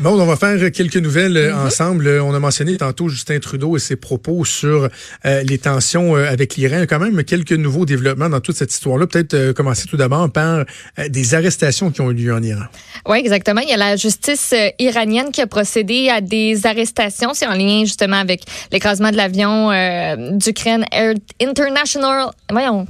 Bon, on va faire quelques nouvelles euh, mm-hmm. ensemble. On a mentionné tantôt Justin Trudeau et ses propos sur euh, les tensions euh, avec l'Iran. Il y a quand même quelques nouveaux développements dans toute cette histoire-là. Peut-être commencer tout d'abord par des arrestations qui ont eu lieu en Iran. Oui, exactement. Il y a la justice iranienne qui a procédé à des arrestations. C'est en lien justement avec l'écrasement de l'avion d'Ukraine Air International. Voyons.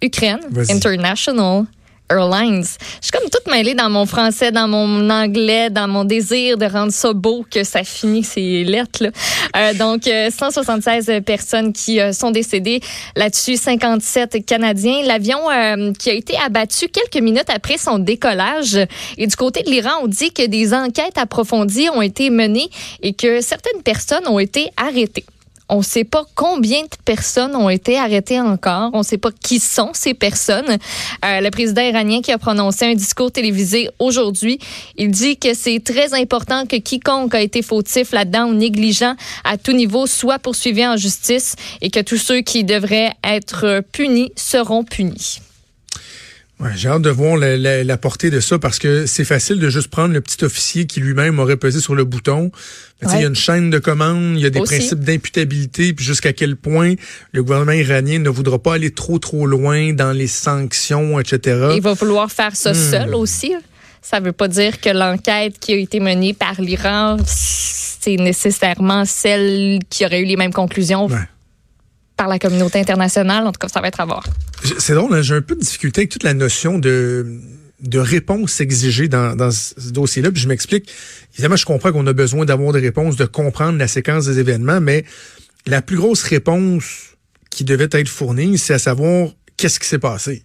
Ukraine International Airlines. Je suis comme toute mêlée dans mon français, dans mon anglais, dans mon désir de rendre ça beau que ça finit ces lettres. Là. Euh, donc, 176 euh, personnes qui euh, sont décédées. Là-dessus, 57 Canadiens. L'avion qui a été abattu quelques minutes après son décollage. Et du côté de l'Iran, on dit que des enquêtes approfondies ont été menées et que certaines personnes ont été arrêtées. On ne sait pas combien de personnes ont été arrêtées encore. On ne sait pas qui sont ces personnes. Euh, le président iranien qui a prononcé un discours télévisé aujourd'hui, il dit que c'est très important que quiconque a été fautif là-dedans ou négligent à tout niveau soit poursuivi en justice et que tous ceux qui devraient être punis seront punis. Ouais, J'ai hâte de voir la, la, portée de ça parce que c'est facile de juste prendre le petit officier qui lui-même aurait pesé sur le bouton. Il y a une chaîne de commandes, il y a des principes d'imputabilité, puis jusqu'à quel point le gouvernement iranien ne voudra pas aller trop trop loin dans les sanctions, etc. Il va vouloir faire ça hmm. seul aussi. Ça veut pas dire que l'enquête qui a été menée par l'Iran, c'est nécessairement celle qui aurait eu les mêmes conclusions par la communauté internationale. En tout cas, ça va être à voir. C'est drôle, hein, j'ai un peu de difficulté avec toute la notion de de réponse exigée dans, dans ce dossier-là. Puis je m'explique. Évidemment, je comprends qu'on a besoin d'avoir des réponses, de comprendre la séquence des événements, mais la plus grosse réponse qui devait être fournie, c'est à savoir qu'est-ce qui s'est passé?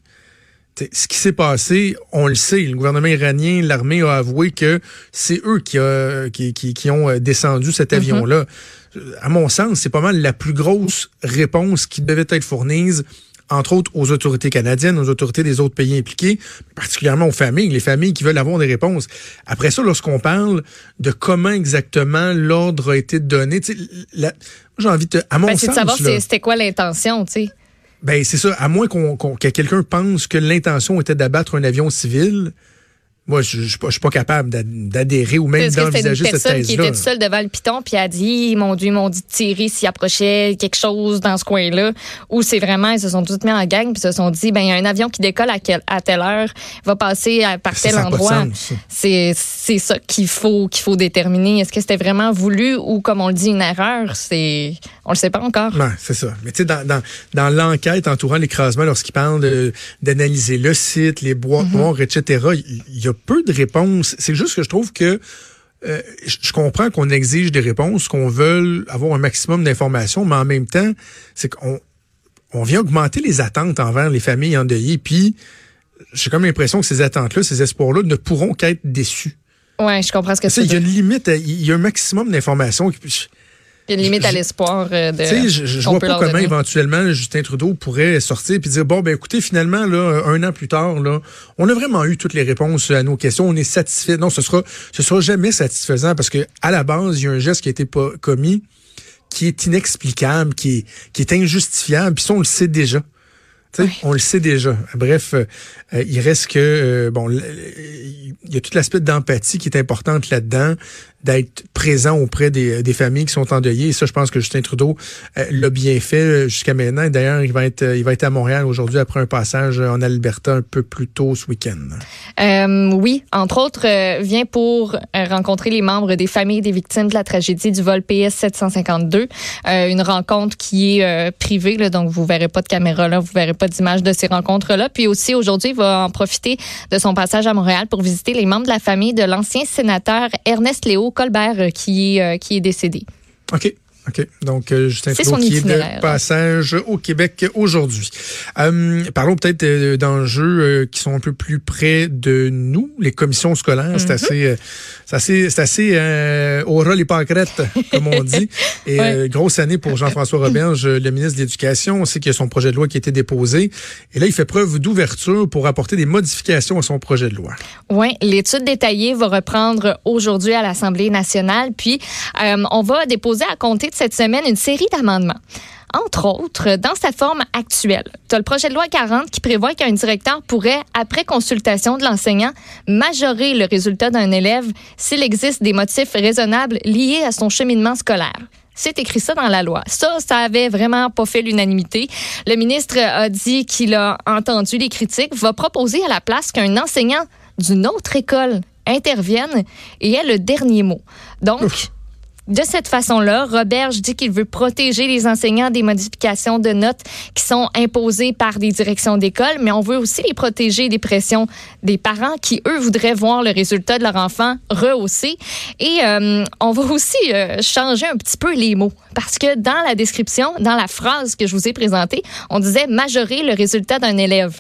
ce qui s'est passé, on le sait, le gouvernement iranien, l'armée a avoué que c'est eux qui, a, qui, qui, qui, ont descendu cet mm-hmm. avion-là. À mon sens, c'est pas mal la plus grosse réponse qui devait être fournie entre autres aux autorités canadiennes, aux autorités des autres pays impliqués, particulièrement aux familles, les familles qui veulent avoir des réponses. Après ça, lorsqu'on parle de comment exactement l'ordre a été donné, j'ai envie de, à mon ben, sens, de savoir c'était quoi l'intention, tu sais. Ben c'est ça. À moins qu'on que quelqu'un pense que l'intention était d'abattre un avion civil, moi, je, je, suis pas capable d'adhérer ou même d'envisager cette thèse-là. qui était tout seul devant le piton puis a dit, mon Dieu, ils m'ont dit de tirer s'il approchait quelque chose dans ce coin-là. Ou c'est vraiment, ils se sont tous mis en gang puis se sont dit, ben il y a un avion qui décolle à, à telle heure, va passer à, par tel endroit. C'est c'est ça qu'il faut qu'il faut déterminer. Est-ce que c'était vraiment voulu ou comme on le dit une erreur? C'est on le sait pas encore. Non, c'est ça. Mais tu sais, dans, dans, dans l'enquête entourant l'écrasement, lorsqu'ils parlent d'analyser le site, les boîtes mm-hmm. noires, etc., il y a peu de réponses. C'est juste que je trouve que euh, je comprends qu'on exige des réponses, qu'on veut avoir un maximum d'informations, mais en même temps, c'est qu'on on vient augmenter les attentes envers les familles endeuillées. Puis, j'ai comme l'impression que ces attentes-là, ces espoirs-là ne pourront qu'être déçus. Oui, je comprends ce que c'est. Il y a une limite, il y a un maximum d'informations. Il y a une limite à l'espoir euh, de. Tu sais, je, je vois pas comment éventuellement Justin Trudeau pourrait sortir et dire bon ben écoutez finalement là un an plus tard là on a vraiment eu toutes les réponses à nos questions on est satisfait non ce sera ce sera jamais satisfaisant parce que à la base il y a un geste qui a été pas commis qui est inexplicable qui est qui est injustifiable puis ça on le sait déjà. On le sait déjà. Bref, euh, il reste que euh, bon, il y a tout l'aspect d'empathie qui est importante là-dedans d'être présent auprès des, familles qui sont endeuillées. Et ça, je pense que Justin Trudeau euh, l'a bien fait euh, jusqu'à maintenant. D'ailleurs, il va être euh, il va être à Montréal aujourd'hui après un passage en Alberta un peu plus tôt ce week-end. Oui, entre autres, vient pour rencontrer les membres des familles des victimes de la tragédie du vol PS 752. une rencontre qui est privée, donc vous verrez pas de caméra là, vous verrez pas d'image de ces rencontres-là. Puis aussi aujourd'hui, il va en profiter de son passage à Montréal pour visiter les membres de la famille de l'ancien sénateur Ernest Léo Colbert euh, qui, euh, qui est décédé. OK. OK. Donc, euh, Justin Trudeau qui est de passage au Québec aujourd'hui. Euh, parlons peut-être euh, d'enjeux qui sont un peu plus près de nous, les commissions scolaires. C'est mm-hmm. assez, c'est assez, c'est assez euh, au ras les comme on dit. Et grosse année pour Jean-François Roberge, le ministre de l'Éducation. On sait qu'il y a son projet de loi qui a été déposé. Et là, il fait preuve d'ouverture pour apporter des modifications à son projet de loi. Oui, l'étude détaillée va reprendre aujourd'hui à l'Assemblée nationale. Puis, on va déposer à compter cette semaine une série d'amendements. entre autres, dans sa forme actuelle. Tu as le projet de loi 40 qui prévoit qu'un directeur pourrait, après consultation de l'enseignant, majorer le résultat d'un élève s'il existe des motifs raisonnables liés à son cheminement scolaire. C'est écrit ça dans la loi. Ça, ça avait vraiment pas fait l'unanimité. Le ministre a dit qu'il a entendu les critiques, va proposer à la place qu'un enseignant d'une autre école intervienne et ait le dernier mot. Donc, de cette façon-là, Roberge dit qu'il veut protéger les enseignants des modifications de notes qui sont imposées par des directions d'école, mais on veut aussi les protéger des pressions des parents qui, eux, voudraient voir le résultat de leur enfant rehaussé. Et euh, on va aussi euh, changer un petit peu les mots, parce que dans la description, dans la phrase que je vous ai présentée, on disait majorer le résultat d'un élève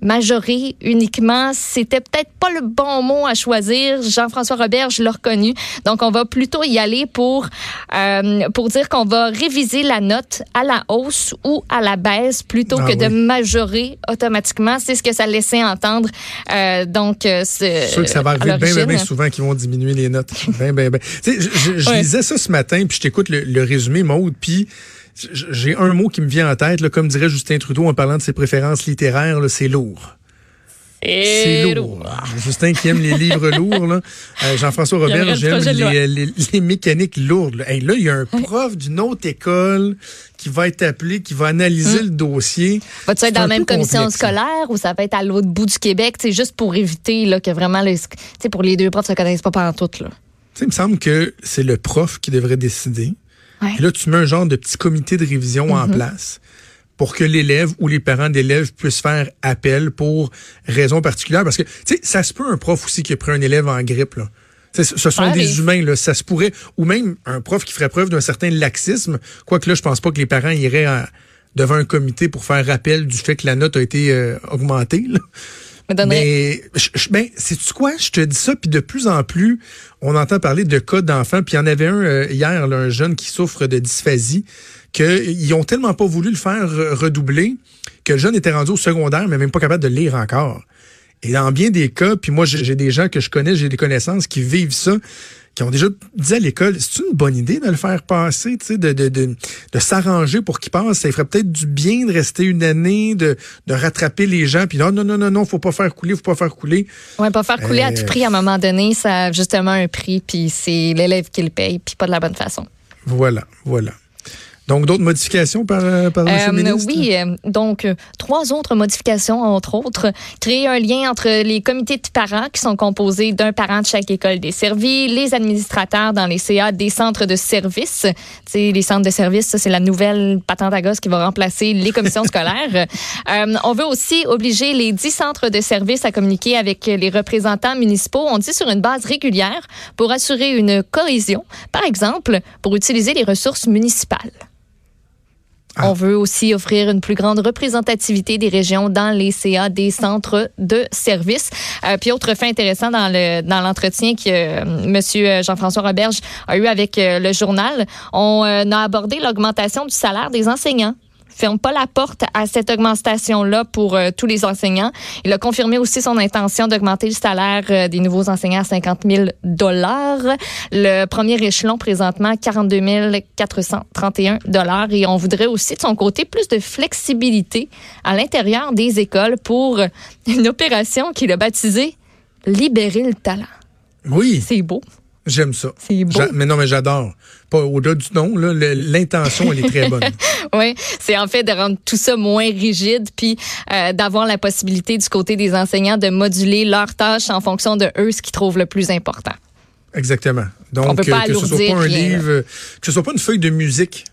majorer uniquement, c'était peut-être pas le bon mot à choisir. Jean-François Robert, je l'ai reconnu. Donc, on va plutôt y aller pour, euh, pour dire qu'on va réviser la note à la hausse ou à la baisse plutôt ah que de majorer automatiquement. C'est ce que ça laissait entendre. Euh, donc, euh, c'est sûr que ça va arriver bien, bien, bien souvent qu'ils vont diminuer les notes. Tu sais, je, je, lisais ça ce matin, puis je t'écoute le, le résumé, Maude, puis j'ai un mot qui me vient en tête, là, comme dirait Justin Trudeau en parlant de ses préférences littéraires, c'est lourd. C'est lourd. Justin qui aime les livres lourds. Là. Euh, Jean-François Robert, j'aime les, les, mécaniques lourdes. Là. là, il y a un prof d'une autre école qui va être appelé, qui va analyser hum. le dossier. Va-tu être dans la même commission scolaire ou ça va être à l'autre bout du Québec, juste pour éviter là, que vraiment, les, pour les deux profs ne se connaissent pas pendant tout. Là. il me semble que c'est le prof qui devrait décider. Et là, tu mets un genre de petit comité de révision en mhm. place pour que l'élève ou les parents d'élèves puissent faire appel pour raison particulière. Parce que, tu sais, ça se peut un prof aussi qui a pris un élève en grippe, là. ce sont des humains, là. Ça se pourrait. Ou même un prof qui ferait preuve d'un certain laxisme. Quoique là, je pense pas que les parents iraient devant un comité pour faire rappel du fait que la note a été euh, augmentée. Là. Mais, ben, c'est-tu quoi? Je te dis ça, puis de plus en plus, on entend parler de cas d'enfants. Puis il y en avait un euh, hier, un jeune qui souffre de dysphasie, qu'ils ont tellement pas voulu le faire redoubler que le jeune était rendu au secondaire, mais même pas capable de lire encore. Et dans bien des cas, puis moi j'ai des gens que je connais, j'ai des connaissances qui vivent ça qui ont déjà dit à l'école, c'est une bonne idée de le faire passer, tu sais, de, de, de, de s'arranger pour qu'il passe. Ça ferait peut-être du bien de rester une année, de, de rattraper les gens. Puis non, non, non, non, non, faut pas faire couler, faut pas faire couler. Ouais, pas faire couler à tout euh, prix. À un moment donné, ça a justement un prix, puis c'est l'élève qui le paye, puis pas de la bonne façon. Voilà, voilà. Donc, d'autres modifications par, euh, par euh, ministre? Oui, euh, donc trois autres modifications, entre autres. Créer un lien entre les comités de parents qui sont composés d'un parent de chaque école desservie, les administrateurs dans les CA des centres de services. sais, les centres de services, c'est la nouvelle patente à gosse qui va remplacer les commissions scolaires. on veut aussi obliger les dix centres de services à communiquer avec les représentants municipaux, on dit sur une base régulière, pour assurer une cohésion, par exemple, pour utiliser les ressources municipales. Ah. On veut aussi offrir une plus grande représentativité des régions dans les CA des centres de services. Euh, puis autre fait intéressant dans le dans l'entretien que euh, Monsieur Jean-François Roberge a eu avec euh, le journal, on a abordé l'augmentation du salaire des enseignants ferme pas la porte à cette augmentation-là pour euh, tous les enseignants. Il a confirmé aussi son intention d'augmenter le salaire euh, des nouveaux enseignants à 50 000 dollars. Le premier échelon présentement 42 431 dollars et on voudrait aussi de son côté plus de flexibilité à l'intérieur des écoles pour une opération qu'il a baptisée Libérer le talent. Oui. C'est beau. J'aime ça. C'est beau. Mais non, mais j'adore. Pas au-delà du nom, l'intention, elle est très bonne. oui, c'est en fait de rendre tout ça moins rigide, puis euh, d'avoir la possibilité du côté des enseignants de moduler leurs tâches en fonction de eux, ce qu'ils trouvent le plus important. Exactement. Donc, que, ce soit pas un livre, que ce soit pas une feuille de musique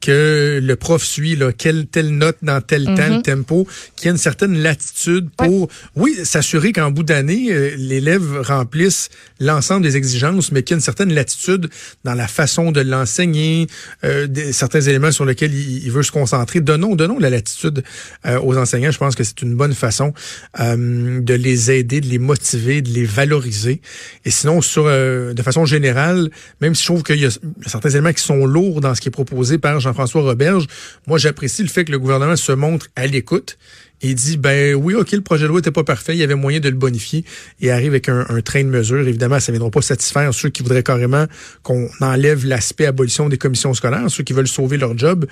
que le prof suit là, quelle telle note dans tel temps, mm-hmm. tempo, qu'il y a une certaine latitude pour, oui, s'assurer qu'en bout d'année, euh, l'élève remplisse l'ensemble des exigences, mais qu'il y a une certaine latitude dans la façon de l'enseigner, euh, certains éléments sur lesquels il, veut se concentrer. Donnons, donnons la latitude euh, aux enseignants. Je pense que c'est une bonne façon de les aider, de les motiver, de les valoriser. Et sinon, sur de façon générale, même si je trouve qu'il y a certains éléments qui sont lourds dans ce qui est proposé par Jean-François Roberge. Moi, j'apprécie le fait que le gouvernement se montre à l'écoute et dit ben oui, ok, le projet de loi n'était pas parfait, il y avait moyen de le bonifier et arrive avec un, train de mesures. Évidemment, ça ne viendra pas satisfaire ceux qui voudraient carrément qu'on enlève l'aspect abolition des commissions scolaires, ceux qui veulent sauver leur job.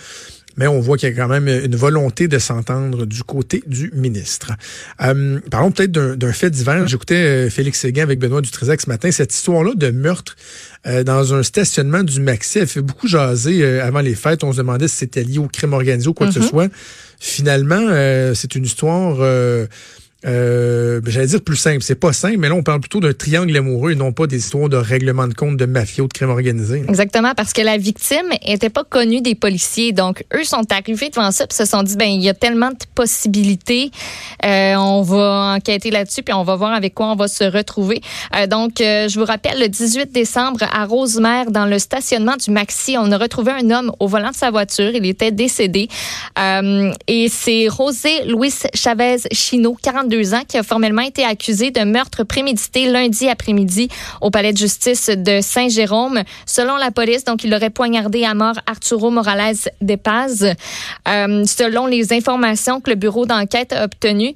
Mais on voit qu'il y a quand même une volonté de s'entendre du côté du ministre. Euh, parlons peut-être d'un fait divers. J'écoutais euh, Félix Séguin avec Benoît Dutrisac ce matin. Cette histoire-là de meurtre euh, dans un stationnement du Maxi, elle fait beaucoup jaser avant les fêtes. On se demandait si c'était lié au crime organisé ou quoi que ce mm-hmm. soit. Finalement, c'est une histoire euh, ben, j'allais dire plus simple. C'est pas simple, mais là, on parle plutôt d'un triangle amoureux et non pas des histoires de règlement de compte de mafia ou de crime organisé. Exactement, parce que la victime était pas connue des policiers. Donc, eux sont arrivés devant ça et se sont dit, ben, il y a tellement de possibilités. Euh, on va enquêter là-dessus puis on va voir avec quoi on va se retrouver. Euh, donc, euh, je vous rappelle, le 18 décembre, à Rosemère, dans le stationnement du Maxi, on a retrouvé un homme au volant de sa voiture. Il était décédé. Euh, et c'est José Luis Chavez Chino, 42 qui a formellement été accusé de meurtre prémédité lundi après-midi au palais de justice de Saint-Jérôme. Selon la police, donc, il aurait poignardé à mort Arturo Morales de Paz. Euh, selon les informations que le bureau d'enquête a obtenues,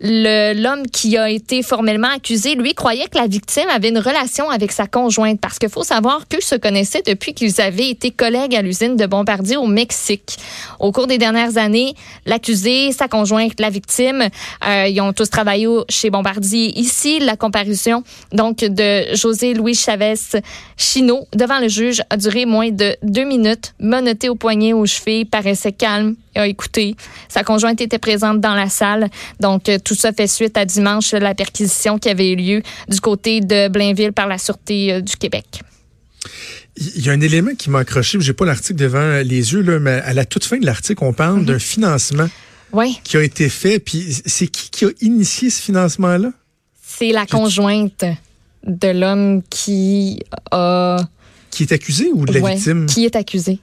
l'homme qui a été formellement accusé, lui, croyait que la victime avait une relation avec sa conjointe parce qu'il faut savoir qu'eux se connaissaient depuis qu'ils avaient été collègues à l'usine de Bombardier au Mexique. Au cours des dernières années, l'accusé, sa conjointe, la victime, euh, ils ont tous travaillé chez Bombardier. Ici, la comparution donc de José Louis Chavez Chino devant le juge a duré moins de deux minutes, menotté au poignet, aux chevilles, paraissait calme, a écouté. Sa conjointe était présente dans la salle. Donc, euh, tout ça fait suite à dimanche, la perquisition qui avait eu lieu du côté de Blainville par la Sûreté euh, du Québec. Il y a un élément qui m'a accroché, j'ai pas l'article devant les yeux, là, mais à la toute fin de l'article, on parle mhm. d'un financement qui a été fait. Puis c'est qui qui a initié ce financement-là? C'est la conjointe de l'homme qui a... Qui est accusé ou de la victime? Qui est accusé.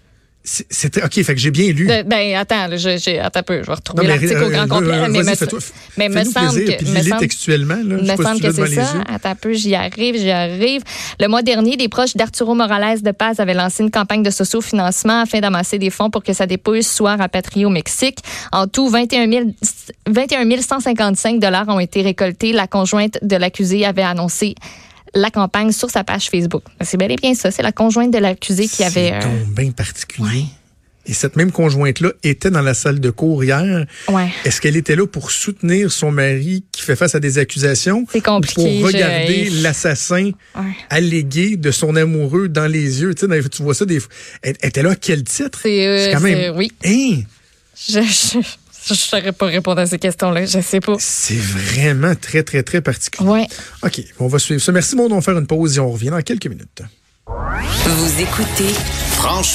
C'était OK, fait que j'ai bien lu. ben attends, j'ai attends un peu, je vais retrouver l'article au grand euh, complet, mais, me, mais me semble que me semble, textuellement là, me semble que c'est ça. Attends un peu, j'y arrive, j'y arrive. Le mois dernier, des proches d'Arturo Morales de Paz avaient lancé une campagne de socio-financement afin d'amasser des fonds pour que sa dépouille soit rapatriée au Mexique. En tout, 21 000, 21 155 dollars ont été récoltés. La conjointe de l'accusé avait annoncé la campagne sur sa page Facebook. C'est bel et bien ça. C'est la conjointe de l'accusé qui avait. C'est euh... bien particulier. Et cette même conjointe-là était dans la salle de cour hier. Ouais. Est-ce qu'elle était là pour soutenir son mari qui fait face à des accusations? C'est compliqué. Pour regarder l'assassin allégué de son amoureux dans les yeux? Tu, sais, tu vois ça des fois. Elle était là à quel titre? C'est euh, quand même. Oui. Hein? Je, je, je ne saurais pas répondre à ces questions-là. Je sais pas. C'est vraiment très, très, très particulier. Ouais. OK, on va suivre ça. Merci, bon, on va faire une pause et on revient dans quelques minutes. Vous écoutez Franchement.